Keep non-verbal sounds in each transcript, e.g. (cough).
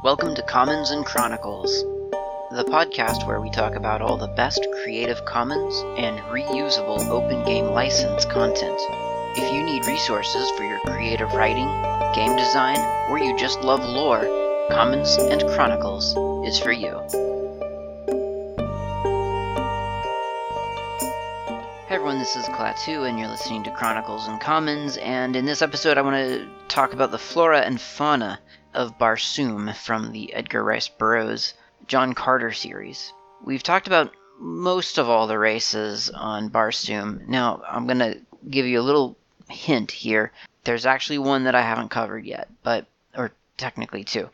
Welcome to Commons and Chronicles, the podcast where we talk about all the best Creative Commons and reusable open game license content. If you need resources for your creative writing, game design, or you just love lore, Commons and Chronicles is for you. Everyone, this is Klaatu, and you're listening to Chronicles and Commons. And in this episode, I want to talk about the flora and fauna of Barsoom from the Edgar Rice Burroughs John Carter series. We've talked about most of all the races on Barsoom. Now, I'm going to give you a little hint here. There's actually one that I haven't covered yet, but, or technically two.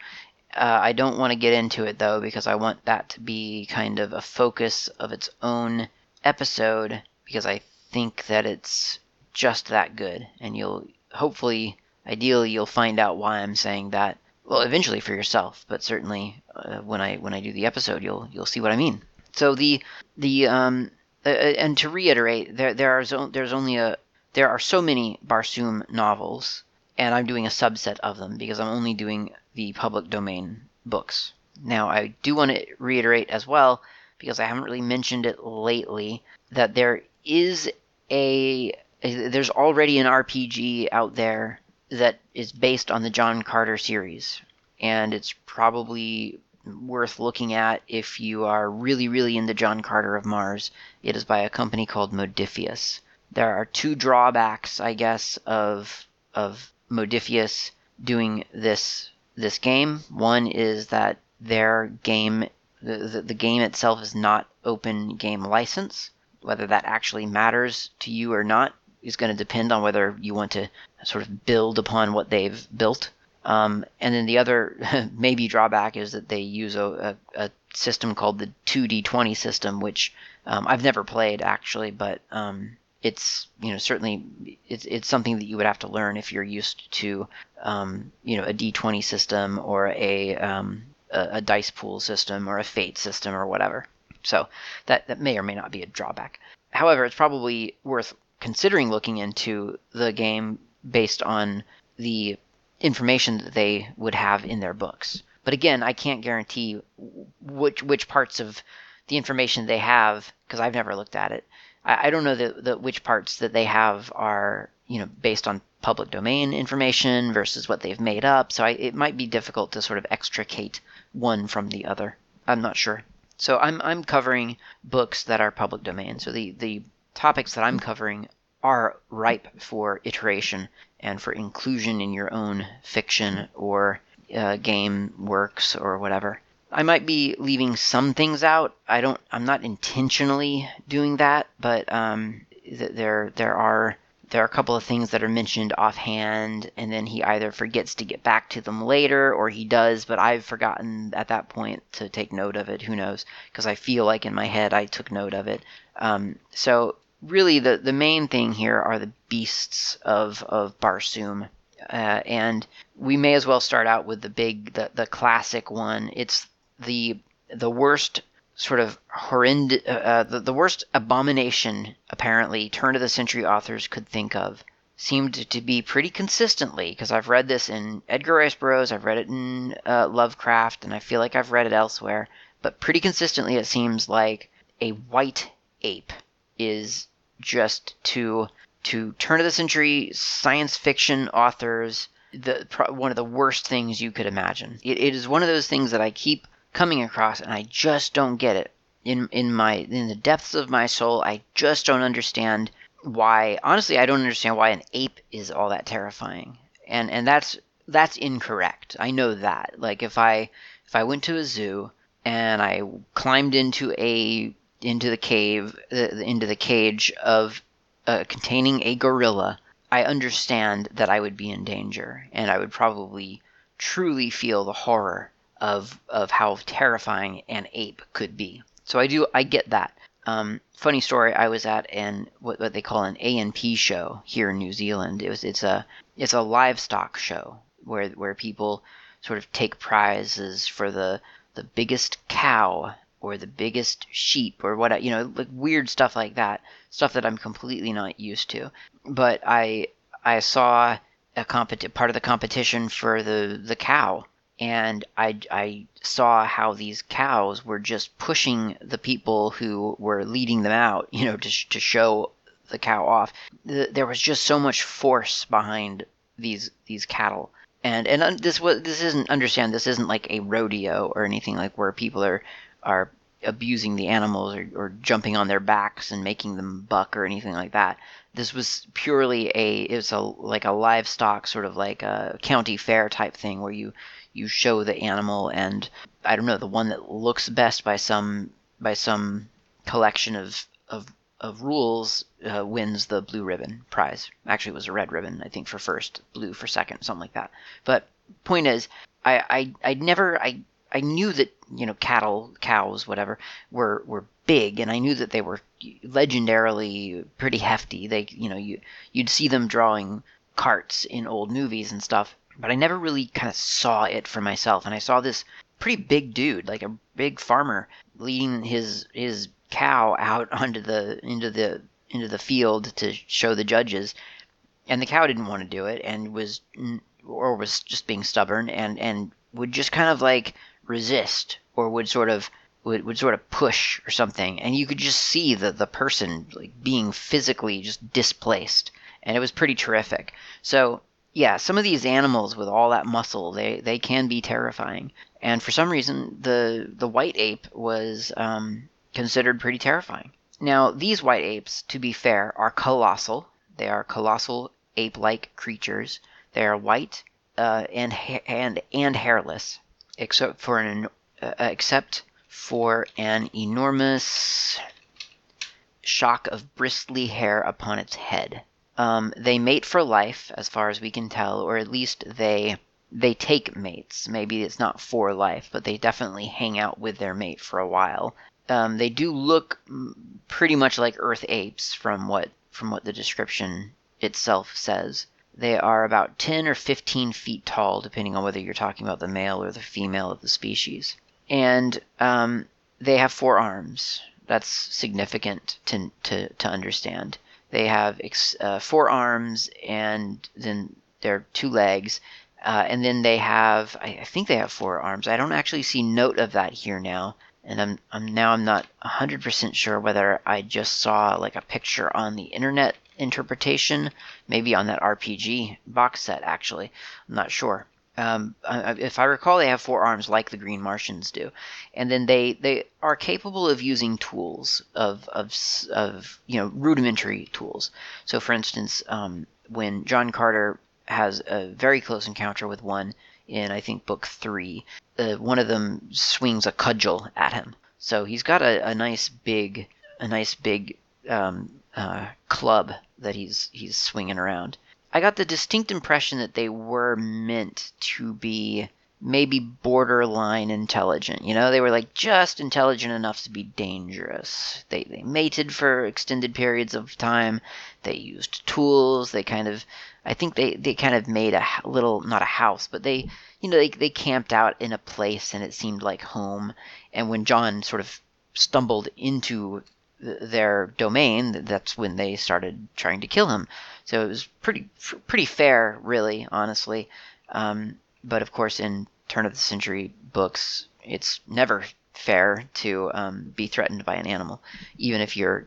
Uh, I don't want to get into it though, because I want that to be kind of a focus of its own episode, because I think that it's just that good. And you'll hopefully, ideally, you'll find out why I'm saying that well, eventually for yourself, but certainly uh, when I when I do the episode, you'll you'll see what I mean. So the the um uh, uh and to reiterate, there there are zo- there's only a there are so many Barsoom novels, and I'm doing a subset of them because I'm only doing the public domain books. Now I do want to reiterate as well because I haven't really mentioned it lately that there is a there's already an RPG out there that is based on the John Carter series, and it's probably worth looking at if you are really, really into John Carter of Mars. It is by a company called Modiphius. There are two drawbacks, I guess, of of Modiphius doing this this game. One is that their game the, the, the game itself is not open game license. Whether that actually matters to you or not is going to depend on whether you want to sort of build upon what they've built. Um, and then the other (laughs) maybe drawback is that they use a, a, a system called the 2D20 system, which um, I've never played actually, but um, it's you know certainly it's it's something that you would have to learn if you're used to um, you know a D20 system or a, um, a a dice pool system or a fate system or whatever. So that that may or may not be a drawback. However, it's probably worth considering looking into the game based on the information that they would have in their books. But again, I can't guarantee which which parts of the information they have because I've never looked at it. I, I don't know the, the which parts that they have are you know based on public domain information versus what they've made up. So I, it might be difficult to sort of extricate one from the other. I'm not sure. So I'm I'm covering books that are public domain. So the the topics that I'm covering are ripe for iteration and for inclusion in your own fiction or uh, game works or whatever. I might be leaving some things out. I don't. I'm not intentionally doing that, but um, th- there there are there are a couple of things that are mentioned offhand, and then he either forgets to get back to them later, or he does, but I've forgotten at that point to take note of it. Who knows? Because I feel like in my head I took note of it. Um, so really the, the main thing here are the beasts of, of Barsoom. Uh, and we may as well start out with the big, the, the classic one. It's the the worst sort of horrendous, uh, uh, the, the worst abomination apparently turn of the century authors could think of. Seemed to be pretty consistently because I've read this in Edgar Rice Burroughs, I've read it in uh, Lovecraft, and I feel like I've read it elsewhere. But pretty consistently, it seems like a white ape is just to to turn of the century science fiction authors the one of the worst things you could imagine. It, it is one of those things that I keep coming across and I just don't get it in in my in the depths of my soul. I just don't understand why. Honestly, I don't understand why an ape is all that terrifying. And and that's that's incorrect. I know that. Like if I if I went to a zoo and I climbed into a into the cave, uh, into the cage of uh, containing a gorilla, I understand that I would be in danger, and I would probably truly feel the horror of of how terrifying an ape could be. So I do, I get that. Um, funny story. I was at an what, what they call an A&P show here in New Zealand. It was it's a it's a livestock show where where people sort of take prizes for the the biggest cow or the biggest sheep or what you know like weird stuff like that stuff that i'm completely not used to but i i saw a competi- part of the competition for the the cow and I, I saw how these cows were just pushing the people who were leading them out, you know, to, to show the cow off. There was just so much force behind these these cattle, and and this was this isn't understand this isn't like a rodeo or anything like where people are are abusing the animals or, or jumping on their backs and making them buck or anything like that. This was purely a it was a like a livestock sort of like a county fair type thing where you you show the animal and I don't know the one that looks best by some by some collection of of of rules uh, wins the blue ribbon prize. Actually, it was a red ribbon, I think, for first, blue for second, something like that. But point is, I I I never I I knew that you know cattle, cows, whatever, were were big, and I knew that they were legendarily pretty hefty. They you know you you'd see them drawing carts in old movies and stuff, but I never really kind of saw it for myself. And I saw this pretty big dude, like a big farmer, leading his his cow out (laughs) onto the into the into the field to show the judges, and the cow didn't want to do it and was or was just being stubborn and and would just kind of like resist or would sort of would, would sort of push or something and you could just see the the person like being physically just displaced and it was pretty terrific so yeah some of these animals with all that muscle they they can be terrifying and for some reason the the white ape was um, considered pretty terrifying. Now, these white apes, to be fair, are colossal. They are colossal ape-like creatures. They are white uh, and ha- and and hairless, except for an uh, except for an enormous shock of bristly hair upon its head. Um, they mate for life, as far as we can tell, or at least they they take mates. Maybe it's not for life, but they definitely hang out with their mate for a while um, they do look pretty much like Earth apes from what from what the description itself says. They are about 10 or 15 feet tall, depending on whether you're talking about the male or the female of the species. And um, they have four arms. That's significant to, to, to understand. They have ex- uh, four arms and then their two legs. Uh, and then they have, I, I think they have four arms. I don't actually see note of that here now and I'm, I'm now I'm not 100% sure whether I just saw like a picture on the internet interpretation, maybe on that RPG box set actually. I'm not sure. Um, if I recall, they have four arms like the Green Martians do, and then they they are capable of using tools of of of you know rudimentary tools. So, for instance, um, when John Carter has a very close encounter with one in I think book three, uh, one of them swings a cudgel at him. So he's got a, a nice big, a nice big um, uh, club that he's he's swinging around. I got the distinct impression that they were meant to be maybe borderline intelligent. You know, they were like just intelligent enough to be dangerous. They they mated for extended periods of time. They used tools. They kind of I think they they kind of made a little not a house, but they you know, they, they camped out in a place and it seemed like home. And when John sort of stumbled into their domain, that's when they started trying to kill him. So it was pretty pretty fair, really, honestly. Um, but of course, in turn of the century books, it's never fair to um, be threatened by an animal, even if you're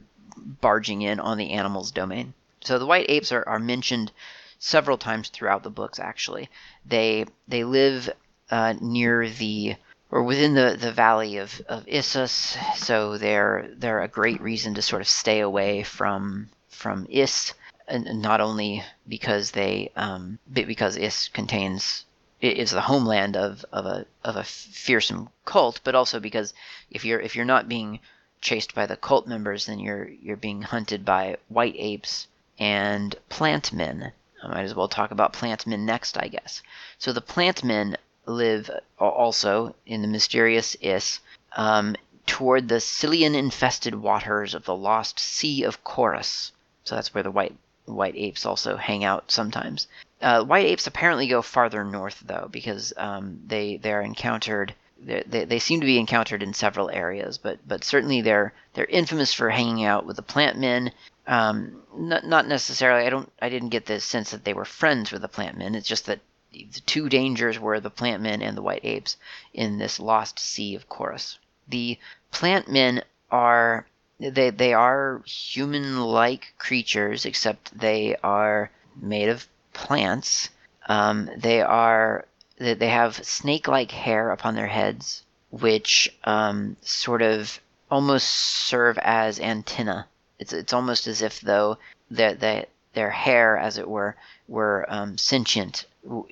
barging in on the animal's domain. So the white apes are, are mentioned several times throughout the books. Actually, they they live uh, near the or within the, the valley of, of Issus, so they're they're a great reason to sort of stay away from from Iss, and not only because they um, because Iss contains is the homeland of, of a of a fearsome cult, but also because if you're if you're not being chased by the cult members, then you're you're being hunted by white apes and plant men, I might as well talk about plant men next, I guess. So the plantmen live also in the mysterious Iss, um, toward the silian infested waters of the lost Sea of Korus. So that's where the white white apes also hang out sometimes. Uh, white apes apparently go farther north though, because um, they they are encountered. They, they seem to be encountered in several areas, but but certainly they're they're infamous for hanging out with the plant men um, not, not necessarily. I don't. I didn't get the sense that they were friends with the plant men. It's just that the two dangers were the plant men and the white apes in this lost sea of Korus. The plant men are they they are human-like creatures, except they are made of plants. Um, they are they they have snake-like hair upon their heads, which um, sort of almost serve as antenna. It's it's almost as if though that that their hair, as it were, were um, sentient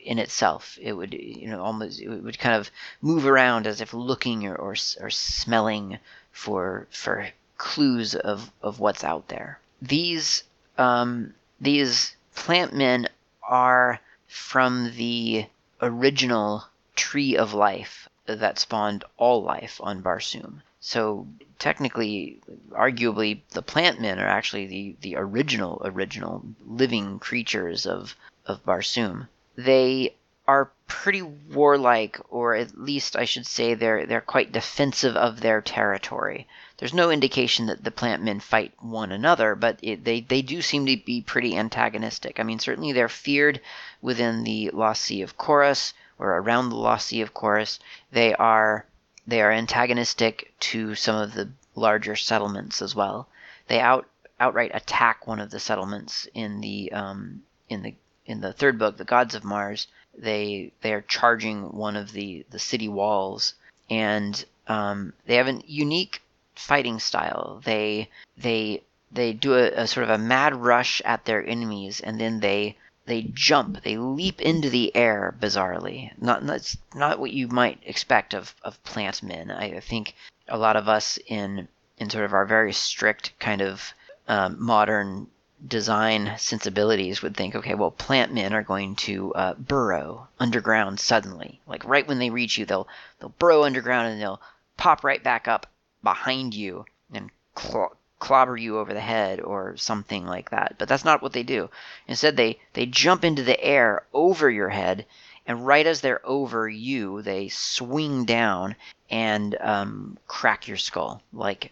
in itself. It would you know almost it would kind of move around as if looking or or, or smelling for for clues of of what's out there. These um, these plant men are from the original tree of life that spawned all life on Barsoom. So technically, arguably, the plant men are actually the, the original original living creatures of of Barsoom. They are pretty warlike, or at least I should say they're they're quite defensive of their territory. There's no indication that the plant men fight one another, but it, they they do seem to be pretty antagonistic. I mean, certainly they're feared within the Lost Sea of Korus or around the Lost Sea of Korus. They are they are antagonistic to some of the larger settlements as well. They out outright attack one of the settlements in the um, in the in the third book, the Gods of Mars. They they are charging one of the the city walls, and um, they have a unique fighting style. They they they do a, a sort of a mad rush at their enemies, and then they they jump, they leap into the air bizarrely. Not that's not what you might expect of of plant men. I, I think a lot of us in in sort of our very strict kind of um, modern design sensibilities would think, okay, well, plant men are going to uh, burrow underground suddenly. Like right when they reach you, they'll they'll burrow underground and they'll pop right back up behind you and cl- clobber you over the head or something like that. But that's not what they do. Instead, they they jump into the air over your head, and right as they're over you, they swing down and um, crack your skull, like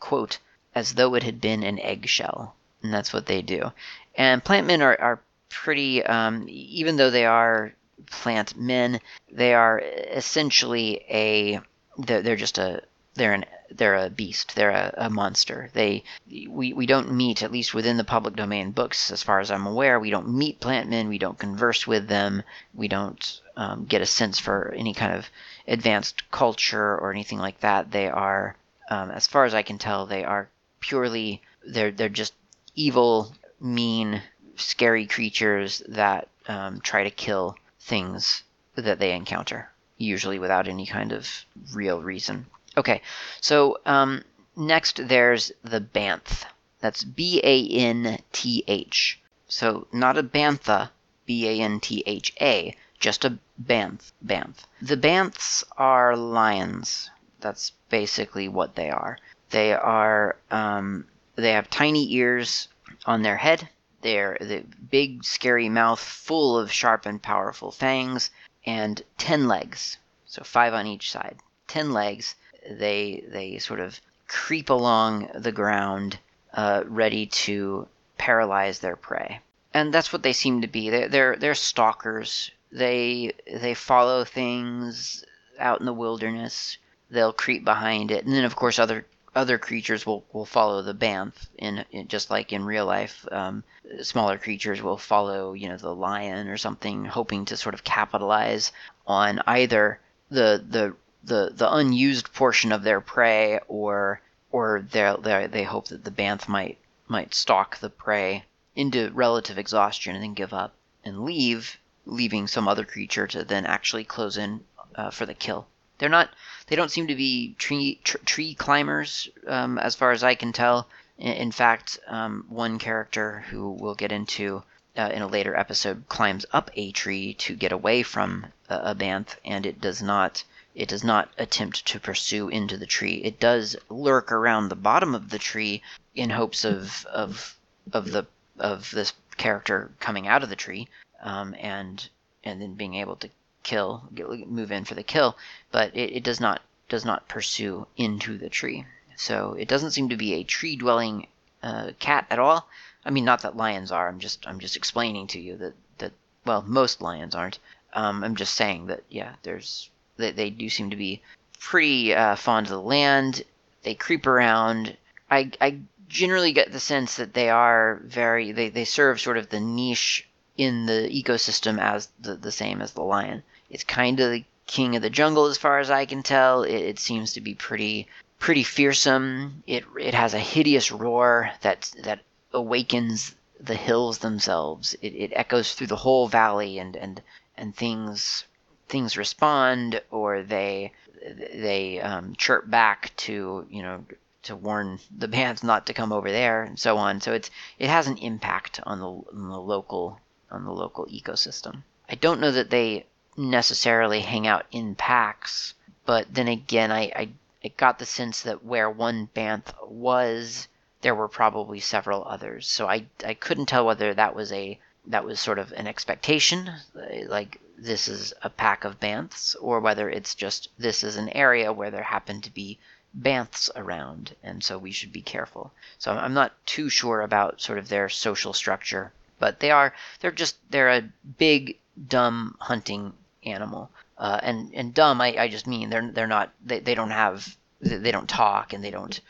quote, as though it had been an eggshell. And that's what they do. And plant men are, are pretty, um, even though they are plant men, they are essentially a, they're, they're just a, they're an they're a beast they're a, a, monster. They we, we don't meet at least within the public domain books as far as i'm aware. We don't meet plant men. We don't converse with them. We don't um, get a sense for any kind of advanced culture or anything like that. They are um, as far as i can tell they are purely they're they're just evil mean scary creatures that um, try to kill things that they encounter usually without any kind of real reason Okay, so um, next there's the Banth. That's B A N T H. So not a Bantha, B A N T H A, just a Banth. Banth. The Banths are lions. That's basically what they are. They are. Um, they have tiny ears on their head. They're the big, scary mouth full of sharp and powerful fangs, and ten legs. So five on each side. Ten legs they they sort of creep along the ground, uh, ready to paralyze their prey. And that's what they seem to be. They're they're, they're stalkers. They they follow things out in the wilderness. They'll creep behind it, and then of course other other creatures will, will follow the banth in, in just like in real life. Um, smaller creatures will follow you know the lion or something, hoping to sort of capitalize on either the the the the unused portion of their prey, or or they they hope that the banth might might stalk the prey into relative exhaustion and then give up and leave, leaving some other creature to then actually close in uh, for the kill. They're not. They don't seem to be tree tr- tree climbers, um, as far as I can tell. In, in fact, um, one character who we'll get into uh, in a later episode climbs up a tree to get away from a, a banth, and it does not it does not attempt to pursue into the tree. It does lurk around the bottom of the tree in hopes of of of the of this character coming out of the tree um, and and then being able to kill, get, move in for the kill. But it, it does not does not pursue into the tree. So it doesn't seem to be a tree dwelling uh, cat at all. I mean, not that lions are. I'm just I'm just explaining to you that that well, most lions aren't. Um, I'm just saying that yeah, there's they, they do seem to be pretty uh, fond of the land. They creep around. I I generally get the sense that they are very they, they serve sort of the niche in the ecosystem as the, the same as the lion. It's kind of the king of the jungle as far as I can tell. It, it seems to be pretty pretty fearsome. It it has a hideous roar that that awakens the hills themselves. It, it echoes through the whole valley and and and things things respond or they they um, chirp back to you know to warn the banths not to come over there and so on. So it's it has an impact on the, on the local on the local ecosystem. I don't know that they necessarily hang out in packs, but then again, I, I, I got the sense that where one banth was, there were probably several others. So I, I couldn't tell whether that was a that was sort of an expectation, like this is a pack of banths, or whether it's just this is an area where there happen to be banths around, and so we should be careful. So I'm not too sure about sort of their social structure, but they are they're just they're a big dumb hunting animal, uh, and and dumb I, I just mean they're they're not they, they don't have they don't talk and they don't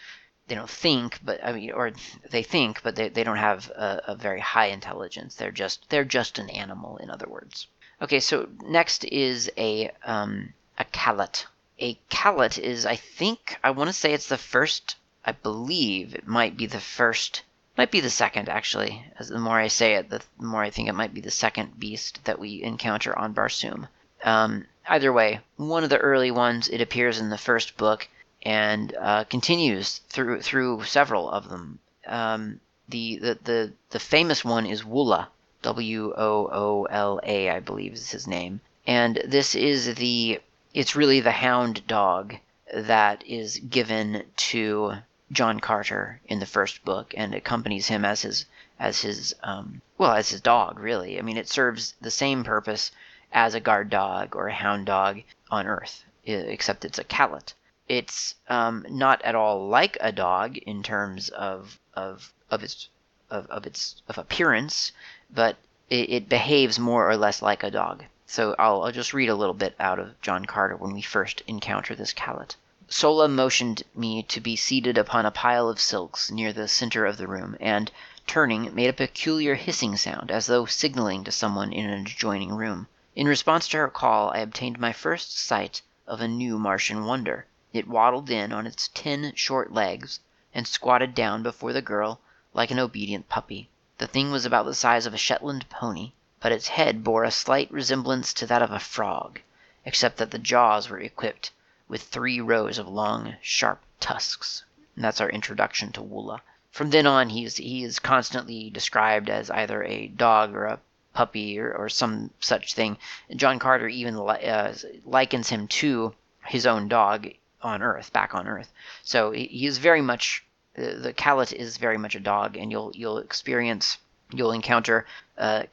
they don't think, but I mean, or they think, but they, they don't have a, a very high intelligence. They're just they're just an animal, in other words. Okay, so next is a um, a calot. A calot is, I think, I want to say it's the first. I believe it might be the first. Might be the second, actually. As the more I say it, the more I think it might be the second beast that we encounter on Barsoom. Um, either way, one of the early ones. It appears in the first book and uh, continues through through several of them. Um, the, the the the famous one is Woola, W O O L A, I believe is his name, and this is the it's really the hound dog that is given to John Carter in the first book and accompanies him as his as his um, well as his dog really. I mean it serves the same purpose as a guard dog or a hound dog on Earth, except it's a calot. It's um, not at all like a dog in terms of of of its of, of its of appearance, but it, it behaves more or less like a dog. So I'll, I'll just read a little bit out of John Carter when we first encounter this calot. Sola motioned me to be seated upon a pile of silks near the center of the room, and, turning, made a peculiar hissing sound, as though signaling to someone in an adjoining room. In response to her call, I obtained my first sight of a new Martian wonder. It waddled in on its ten short legs, and squatted down before the girl like an obedient puppy. The thing was about the size of a Shetland pony, but its head bore a slight resemblance to that of a frog, except that the jaws were equipped with three rows of long, sharp tusks. That's our introduction to Woola. From then on, he is, he is constantly described as either a dog or a puppy or, or some such thing. John Carter even li- uh, likens him to his own dog on Earth, back on Earth. So he is very much the calot is very much a dog, and you'll you'll experience you'll encounter uh,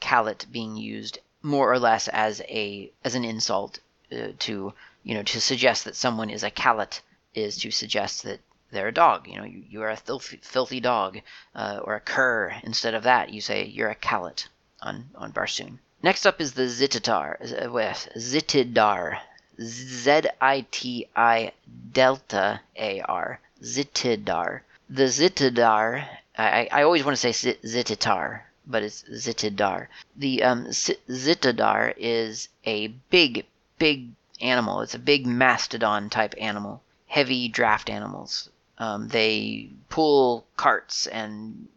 being used more or less as a as an insult uh, to you know to suggest that someone is a calot is to suggest that they're a dog. You know, you, you are a filthy, filthy dog, uh, or a cur. Instead of that, you say you're a calot on on Barsoom. Next up is the Zititar, uh, Zitidar, Z I T I delta A R, Zitidar. The Zitidar, I, I always want to say Zititar, but it's Zitidar. The um, Zitidar is a big, big animal. It's a big mastodon type animal. Heavy draft animals. Um, they pull carts and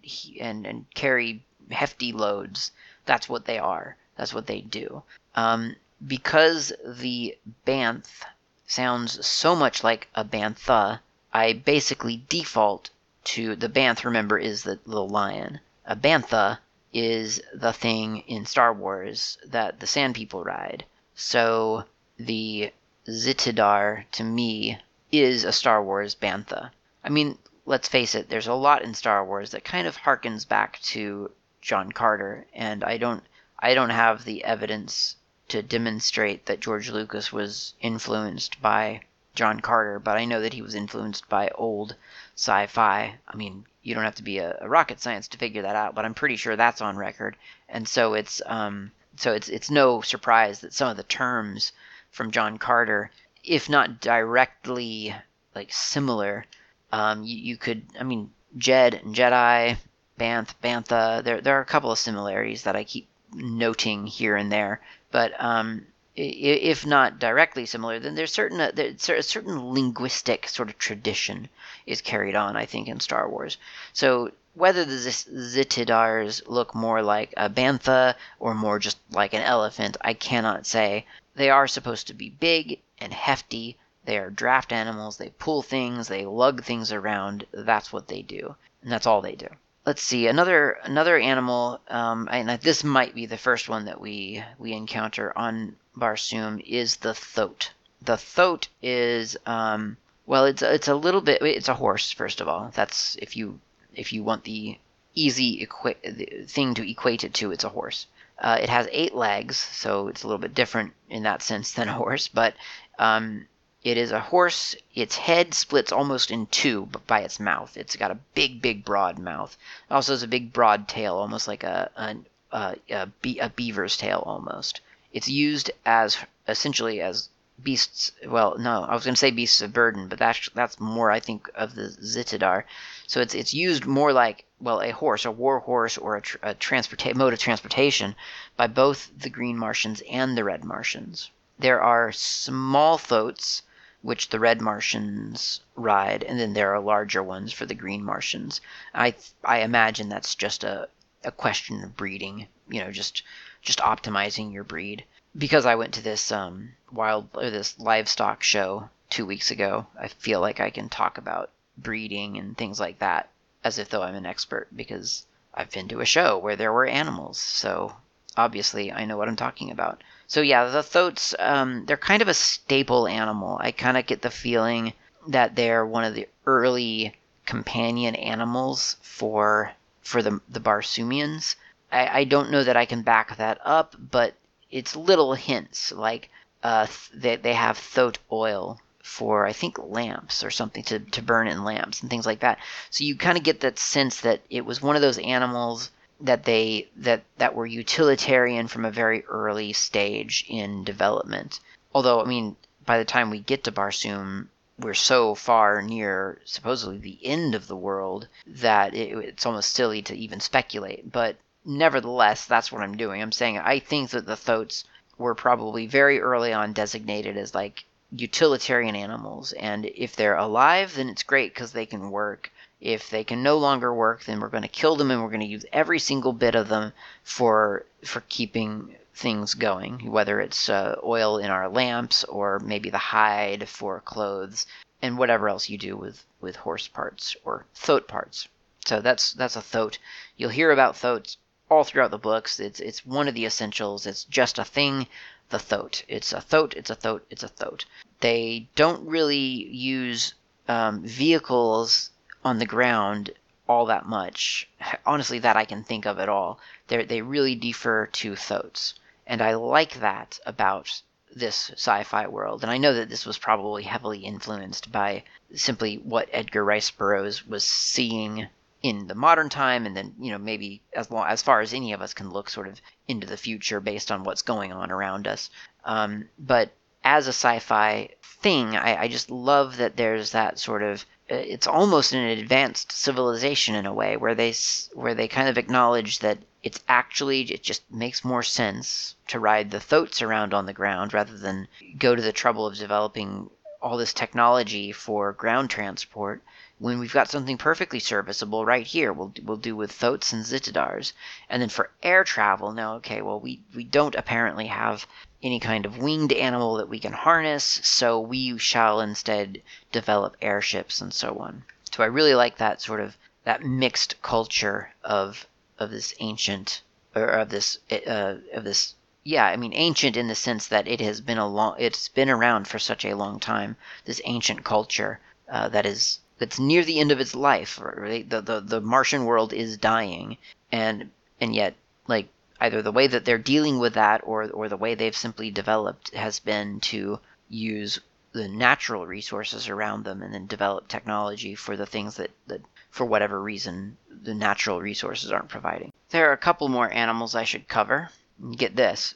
and and carry hefty loads. That's what they are. That's what they do. Um, because the banth sounds so much like a bantha, I basically default to the banth. Remember, is the little lion. A bantha is the thing in Star Wars that the Sand People ride. So the Zitidar to me is a Star Wars bantha. I mean, let's face it, there's a lot in Star Wars that kind of harkens back to John Carter, and I don't I don't have the evidence to demonstrate that George Lucas was influenced by John Carter, but I know that he was influenced by old sci-fi. I mean, you don't have to be a, a, rocket science to figure that out, but I'm pretty sure that's on record. And so it's um, so it's it's no surprise that some of the terms from John Carter, if not directly like similar, um, you, you could I mean Jed and Jedi, Banth, Bantha. There there are a couple of similarities that I keep noting here and there, but um, if not directly similar, then there's certain uh, there's a certain linguistic sort of tradition is carried on, I think, in Star Wars. So whether the Zitidars look more like a bantha or more just like an elephant, I cannot say. They are supposed to be big and hefty. They are draft animals. They pull things. They lug things around. That's what they do, and that's all they do let's see another another animal um, and this might be the first one that we we encounter on Barsoom is the thoat. The thoat is um, well, it's it's a little bit. It's a horse, first of all. That's if you if you want the easy equi- thing to equate it to, it's a horse. Uh, it has eight legs, so it's a little bit different in that sense than a horse. But um, it is a horse. Its head splits almost in two by its mouth. It's got a big, big, broad mouth. It also has a big, broad tail, almost like a a, a, a, be- a beaver's tail almost. It's used as essentially as beasts. Well, no, I was going to say beasts of burden, but that's that's more I think of the Zitidar. So it's it's used more like well a horse, a war horse, or a, tr- a transporta- mode of transportation by both the Green Martians and the Red Martians. There are small thoats which the red Martians ride, and then there are larger ones for the green Martians. I I imagine that's just a a question of breeding, you know, just just optimizing your breed. Because I went to this um, wild or this livestock show two weeks ago, I feel like I can talk about breeding and things like that as if though I'm an expert because I've been to a show where there were animals. So obviously I know what I'm talking about. So yeah, the thoats, um, they're kind of a staple animal. I kind of get the feeling that they're one of the early companion animals for for the the Barsoomians. I, I don't know that I can back that up, but it's little hints like uh, they, they have thoat oil for I think lamps or something to, to burn in lamps and things like that. So you kind of get that sense that it was one of those animals that they that that were utilitarian from a very early stage in development. Although I mean, by the time we get to Barsoom, we're so far near supposedly the end of the world that it, it's almost silly to even speculate. But nevertheless, that's what I'm doing. I'm saying I think that the thoats were probably very early on designated as like utilitarian animals, and if they're alive, then it's great because they can work. If they can no longer work, then we're going to kill them, and we're going to use every single bit of them for for keeping things going. Whether it's uh, oil in our lamps, or maybe the hide for clothes, and whatever else you do with with horse parts or thoat parts. So that's that's a thoat. You'll hear about thoats all throughout the books. It's it's one of the essentials. It's just a thing. The thoat. It's a thoat. It's a thoat. It's a thoat. They don't really use um, vehicles on the ground all that much. Honestly, that I can think of at all. They they really defer to thoats, and I like that about this sci-fi world. And I know that this was probably heavily influenced by simply what Edgar Rice Burroughs was seeing in the modern time, and then you know maybe as long as far as any of us can look sort of into the future based on what's going on around us. Um, but as a sci-fi thing, I, I just love that there's that sort of it's almost an advanced civilization in a way where they where they kind of acknowledge that it's actually it just makes more sense to ride the thoats around on the ground rather than go to the trouble of developing all this technology for ground transport when we've got something perfectly serviceable right here. We'll we'll do with thoats and zitidars, and then for air travel, now okay, well we we don't apparently have any kind of winged animal that we can harness, so we shall instead develop airships and so on. So I really like that sort of that mixed culture of of this ancient or of this uh, of this yeah, I mean ancient in the sense that it has been a long it's been around for such a long time. This ancient culture uh, that is that's near the end of its life. Right? The, the the Martian world is dying, and and yet like either the way that they're dealing with that or or the way they've simply developed has been to use the natural resources around them and then develop technology for the things that, that for whatever reason the natural resources aren't providing. There are a couple more animals I should cover get this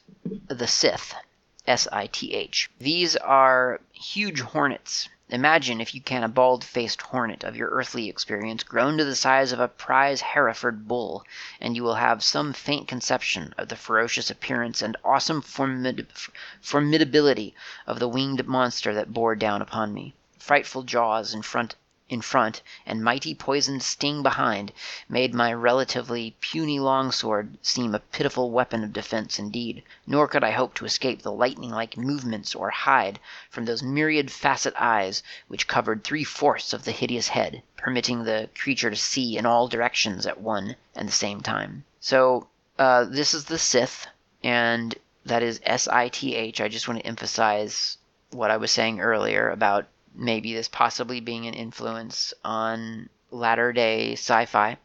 the Sith, S I T H. These are huge hornets. Imagine, if you can, a bald faced hornet of your earthly experience grown to the size of a prize Hereford bull, and you will have some faint conception of the ferocious appearance and awesome formid- formidability of the winged monster that bore down upon me. Frightful jaws in front in front and mighty poisoned sting behind made my relatively puny longsword seem a pitiful weapon of defense indeed, nor could I hope to escape the lightning like movements or hide from those myriad facet eyes which covered three fourths of the hideous head, permitting the creature to see in all directions at one and the same time. So, uh, this is the Sith, and that is S I T H. I just want to emphasize what I was saying earlier about maybe this possibly being an influence on latter day sci-fi.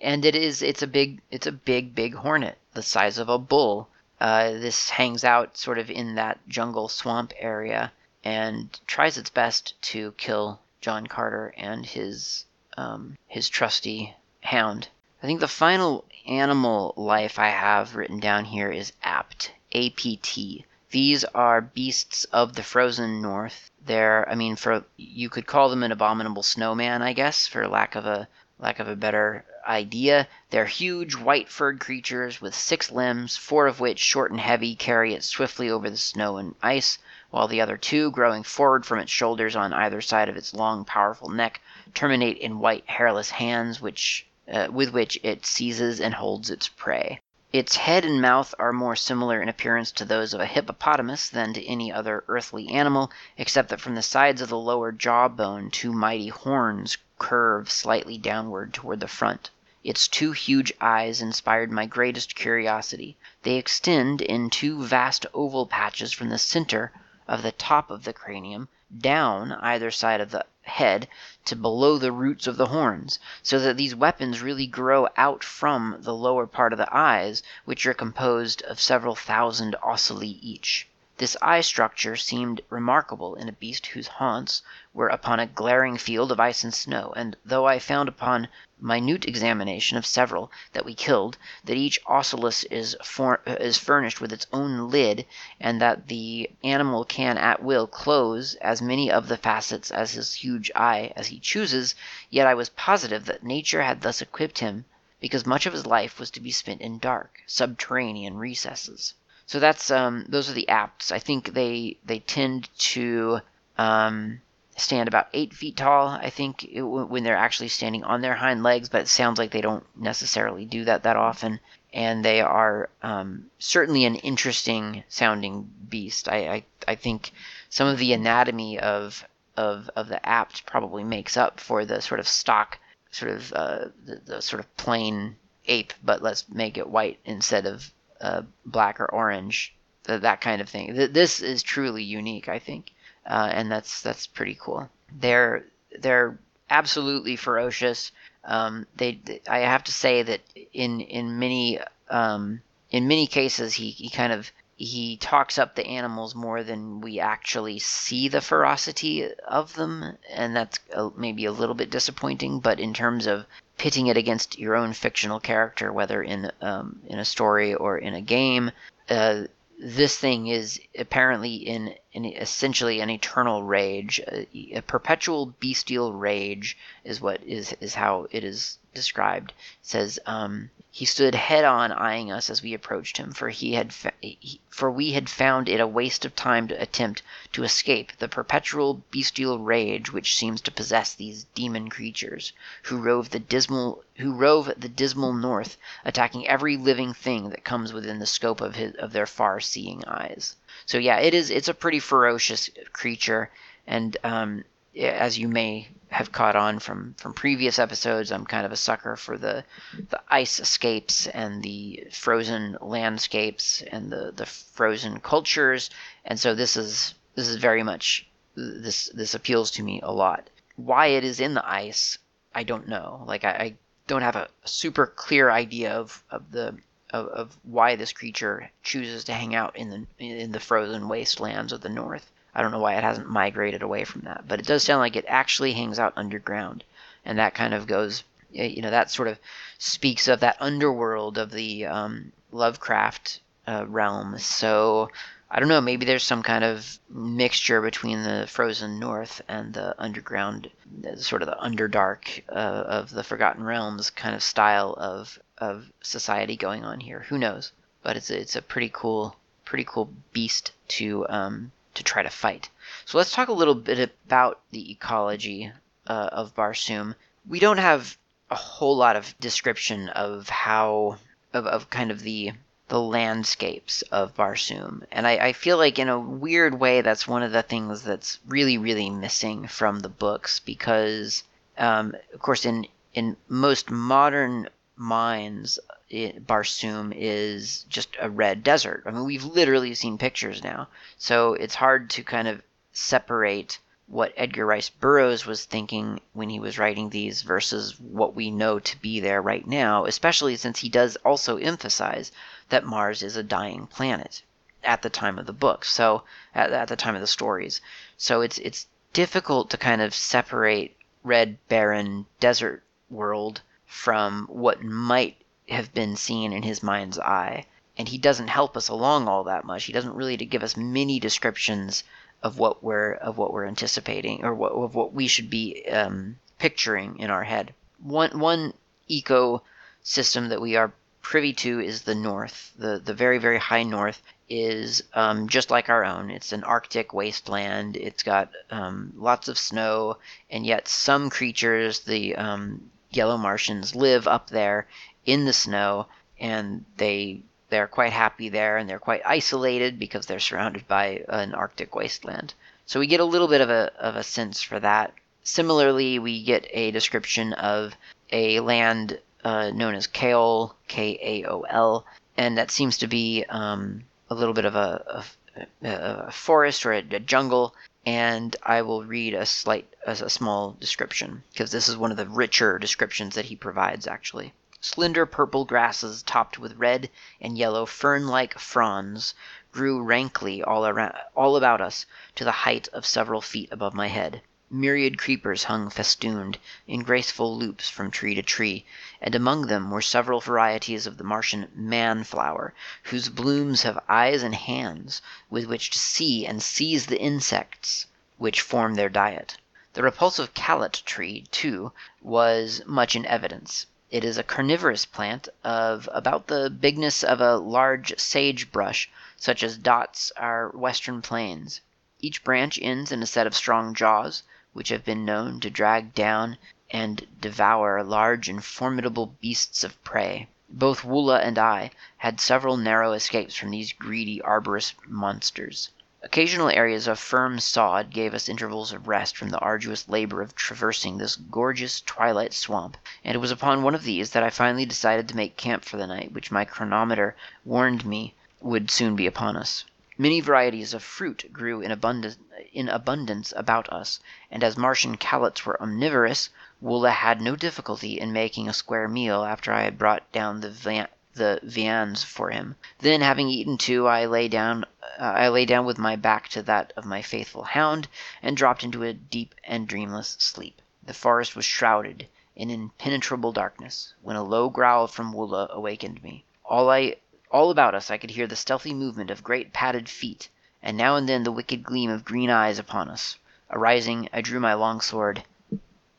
And it is it's a big it's a big big hornet the size of a bull. Uh, this hangs out sort of in that jungle swamp area and tries its best to kill John Carter and his um, his trusty hound. I think the final animal life I have written down here is apt. A P T. These are beasts of the frozen north they're, I mean, for you could call them an abominable snowman, I guess, for lack of a lack of a better idea. They're huge, white-furred creatures with six limbs, four of which, short and heavy, carry it swiftly over the snow and ice, while the other two, growing forward from its shoulders on either side of its long, powerful neck, terminate in white, hairless hands, which uh, with which it seizes and holds its prey. Its head and mouth are more similar in appearance to those of a hippopotamus than to any other earthly animal, except that from the sides of the lower jaw bone two mighty horns curve slightly downward toward the front. Its two huge eyes inspired my greatest curiosity. They extend in two vast oval patches from the center of the top of the cranium down either side of the head to below the roots of the horns, so that these weapons really grow out from the lower part of the eyes, which are composed of several thousand ocelli each. This eye structure seemed remarkable in a beast whose haunts were upon a glaring field of ice and snow, and though I found upon minute examination of several that we killed that each ocellus is, for, is furnished with its own lid, and that the animal can at will close as many of the facets of his huge eye as he chooses, yet I was positive that nature had thus equipped him because much of his life was to be spent in dark, subterranean recesses. So that's um, those are the apts. I think they they tend to um, stand about eight feet tall. I think it, when they're actually standing on their hind legs, but it sounds like they don't necessarily do that that often. And they are um, certainly an interesting sounding beast. I, I I think some of the anatomy of of of the apt probably makes up for the sort of stock sort of uh, the, the sort of plain ape, but let's make it white instead of uh, black or orange, th- that kind of thing. Th- this is truly unique, I think, uh, and that's that's pretty cool. They're they're absolutely ferocious. Um, they, I have to say that in in many um, in many cases he, he kind of he talks up the animals more than we actually see the ferocity of them, and that's a, maybe a little bit disappointing. But in terms of pitting it against your own fictional character, whether in um, in a story or in a game, uh, this thing is apparently in, essentially an eternal rage, a, a, perpetual bestial rage is what is is how it is described. Says um, he stood head on, eyeing us as we approached him, for he had fa- he, for we had found it a waste of time to attempt to escape the perpetual bestial rage which seems to possess these demon creatures, who rove the dismal who rove the dismal north, attacking every living thing that comes within the scope of his of their far-seeing eyes. So yeah, it is it's a pretty ferocious creature, and um, as you may have caught on from from previous episodes, I'm kind of a sucker for the the ice escapes and the frozen landscapes and the the frozen cultures, and so this is this is very much this this appeals to me a lot. Why it is in the ice, I don't know. Like I, I don't have a super clear idea of of the of, of why this creature chooses to hang out in the in the frozen wastelands of the north. I don't know why it hasn't migrated away from that, but it does sound like it actually hangs out underground, and that kind of goes, you know, that sort of speaks of that underworld of the um, Lovecraft uh, realm. So I don't know. Maybe there's some kind of mixture between the frozen north and the underground, sort of the underdark uh, of the Forgotten Realms kind of style of of society going on here. Who knows? But it's a, it's a pretty cool pretty cool beast to um, to try to fight. So let's talk a little bit about the ecology uh, of Barsoom. We don't have a whole lot of description of how of, of kind of the the landscapes of Barsoom. And I, I, feel like in a weird way that's one of the things that's really, really missing from the books because um, of course in in most modern minds it, Barsoom is just a red desert. I mean we've literally seen pictures now. So it's hard to kind of separate what Edgar Rice Burroughs was thinking when he was writing these versus what we know to be there right now, especially since he does also emphasize that Mars is a dying planet at the time of the book. So at, at the time of the stories. So it's it's difficult to kind of separate red barren desert world from what might have been seen in his mind's eye. And he doesn't help us along all that much. He doesn't really give us many descriptions of what we're of what we're anticipating or what, of what we should be um, picturing in our head. One one ecosystem that we are privy to is the north. The the very very high north is um, just like our own. It's an Arctic wasteland. It's got um, lots of snow, and yet some creatures, the um, yellow Martians, live up there in the snow, and they they're quite happy there and they're quite isolated because they're surrounded by an Arctic wasteland. So we get a little bit of a, of a sense for that. Similarly, we get a description of a land uh, known as Kaol, K A O L, and that seems to be um, a little bit of a, a, a forest or a, a, jungle. And I will read a slight, a, a small description because this is one of the richer descriptions that he provides actually. Slender purple grasses topped with red and yellow fern like fronds grew rankly all, around, all about us to the height of several feet above my head. Myriad creepers hung festooned in graceful loops from tree to tree, and among them were several varieties of the Martian man flower, whose blooms have eyes and hands with which to see and seize the insects which form their diet. The repulsive calot tree, too, was much in evidence. It is a carnivorous plant of about the bigness of a large sage brush, such as dots our western plains. Each branch ends in a set of strong jaws, which have been known to drag down and devour large and formidable beasts of prey. Both Woola and I had several narrow escapes from these greedy arborous monsters. Occasional areas of firm sod gave us intervals of rest from the arduous labor of traversing this gorgeous twilight swamp, and it was upon one of these that I finally decided to make camp for the night, which my chronometer warned me would soon be upon us. Many varieties of fruit grew in, abundance, in abundance about us, and as Martian calots were omnivorous, Woola had no difficulty in making a square meal after I had brought down the the viands for him. Then, having eaten two, I lay down. Uh, I lay down with my back to that of my faithful hound, and dropped into a deep and dreamless sleep. The forest was shrouded in impenetrable darkness, when a low growl from Woola awakened me. All I, all about us, I could hear the stealthy movement of great padded feet, and now and then the wicked gleam of green eyes upon us. Arising, I drew my long sword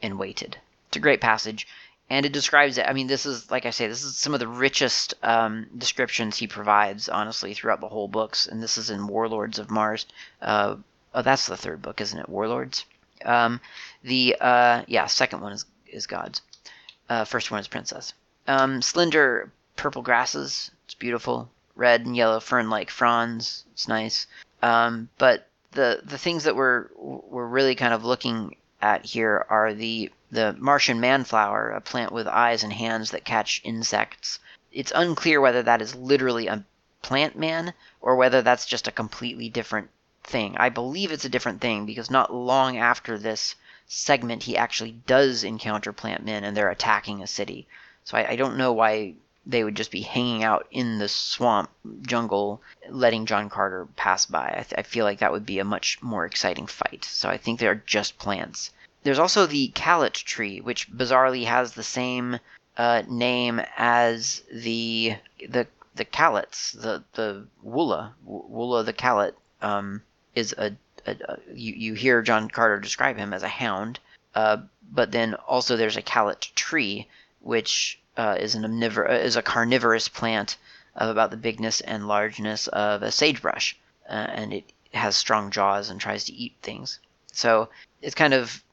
and waited. It's a great passage and it describes it. I mean, this is like I say, this is some of the richest um, descriptions he provides, honestly, throughout the whole books. And this is in Warlords of Mars. Uh, oh, that's the third book, isn't it? Warlords. Um, the uh, yeah, second one is is Gods. Uh, first one is Princess. Um, slender purple grasses. It's beautiful. Red and yellow fern-like fronds. It's nice. Um, but the the things that we're we're really kind of looking at here are the the Martian manflower, a plant with eyes and hands that catch insects. It's unclear whether that is literally a plant man or whether that's just a completely different thing. I believe it's a different thing because not long after this segment, he actually does encounter plant men and they're attacking a city. So I, I don't know why they would just be hanging out in the swamp jungle, letting John Carter pass by. I, th- I feel like that would be a much more exciting fight. So I think they're just plants. There's also the Calot tree, which bizarrely has the same uh, name as the the the Calots, the the Woola, Woola the Calot, um, is a, a, a, you you hear John Carter describe him as a hound, uh, but then also there's a Calot tree, which uh, is an omnivore uh, is a carnivorous plant of about the bigness and largeness of a sagebrush, uh, and it has strong jaws and tries to eat things. So it's kind of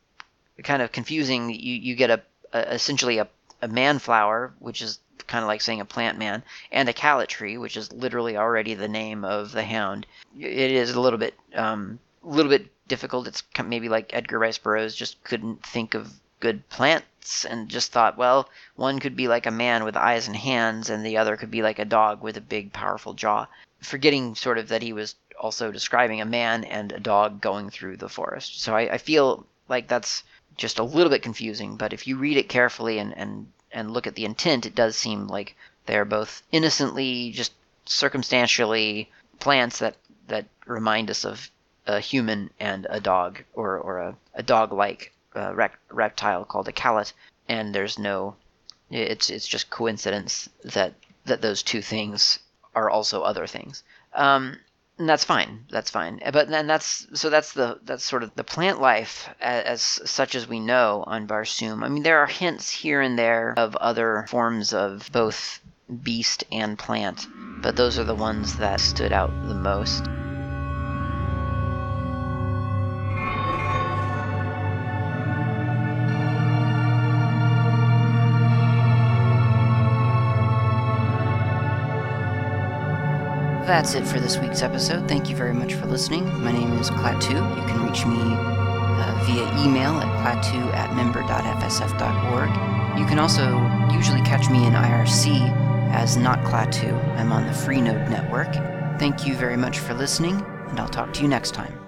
kind of confusing. You you get a, a essentially a, a man flower, which is kind of like saying a plant man, and a calot tree, which is literally already the name of the hound. It is a little bit um, a little bit difficult. It's maybe like Edgar Rice Burroughs just couldn't think of good plants and just thought, well, one could be like a man with eyes and hands, and the other could be like a dog with a big, powerful jaw. Forgetting sort of that he was also describing a man and a dog going through the forest. So I, I feel like that's just a little bit confusing, but if you read it carefully and, and, and look at the intent, it does seem like they're both innocently, just circumstantially plants that, that remind us of a human and a dog, or, or a, a dog like uh, rec- reptile called a calot, and there's no. It's it's just coincidence that that those two things are also other things. Um, and that's fine. That's fine. But then that's so that's the that's sort of the plant life as, as, such as we know on Barsoom. I mean, there are hints here and there of other forms of both beast and plant, but those are the ones that stood out the most. That's it for this week's episode. Thank you very much for listening. My name is Klaatu. You can reach me uh, via email at klaatu at member.fsf.org. You can also usually catch me in IRC as Not Klaatu. I'm on the Freenode network. Thank you very much for listening, and I'll talk to you next time.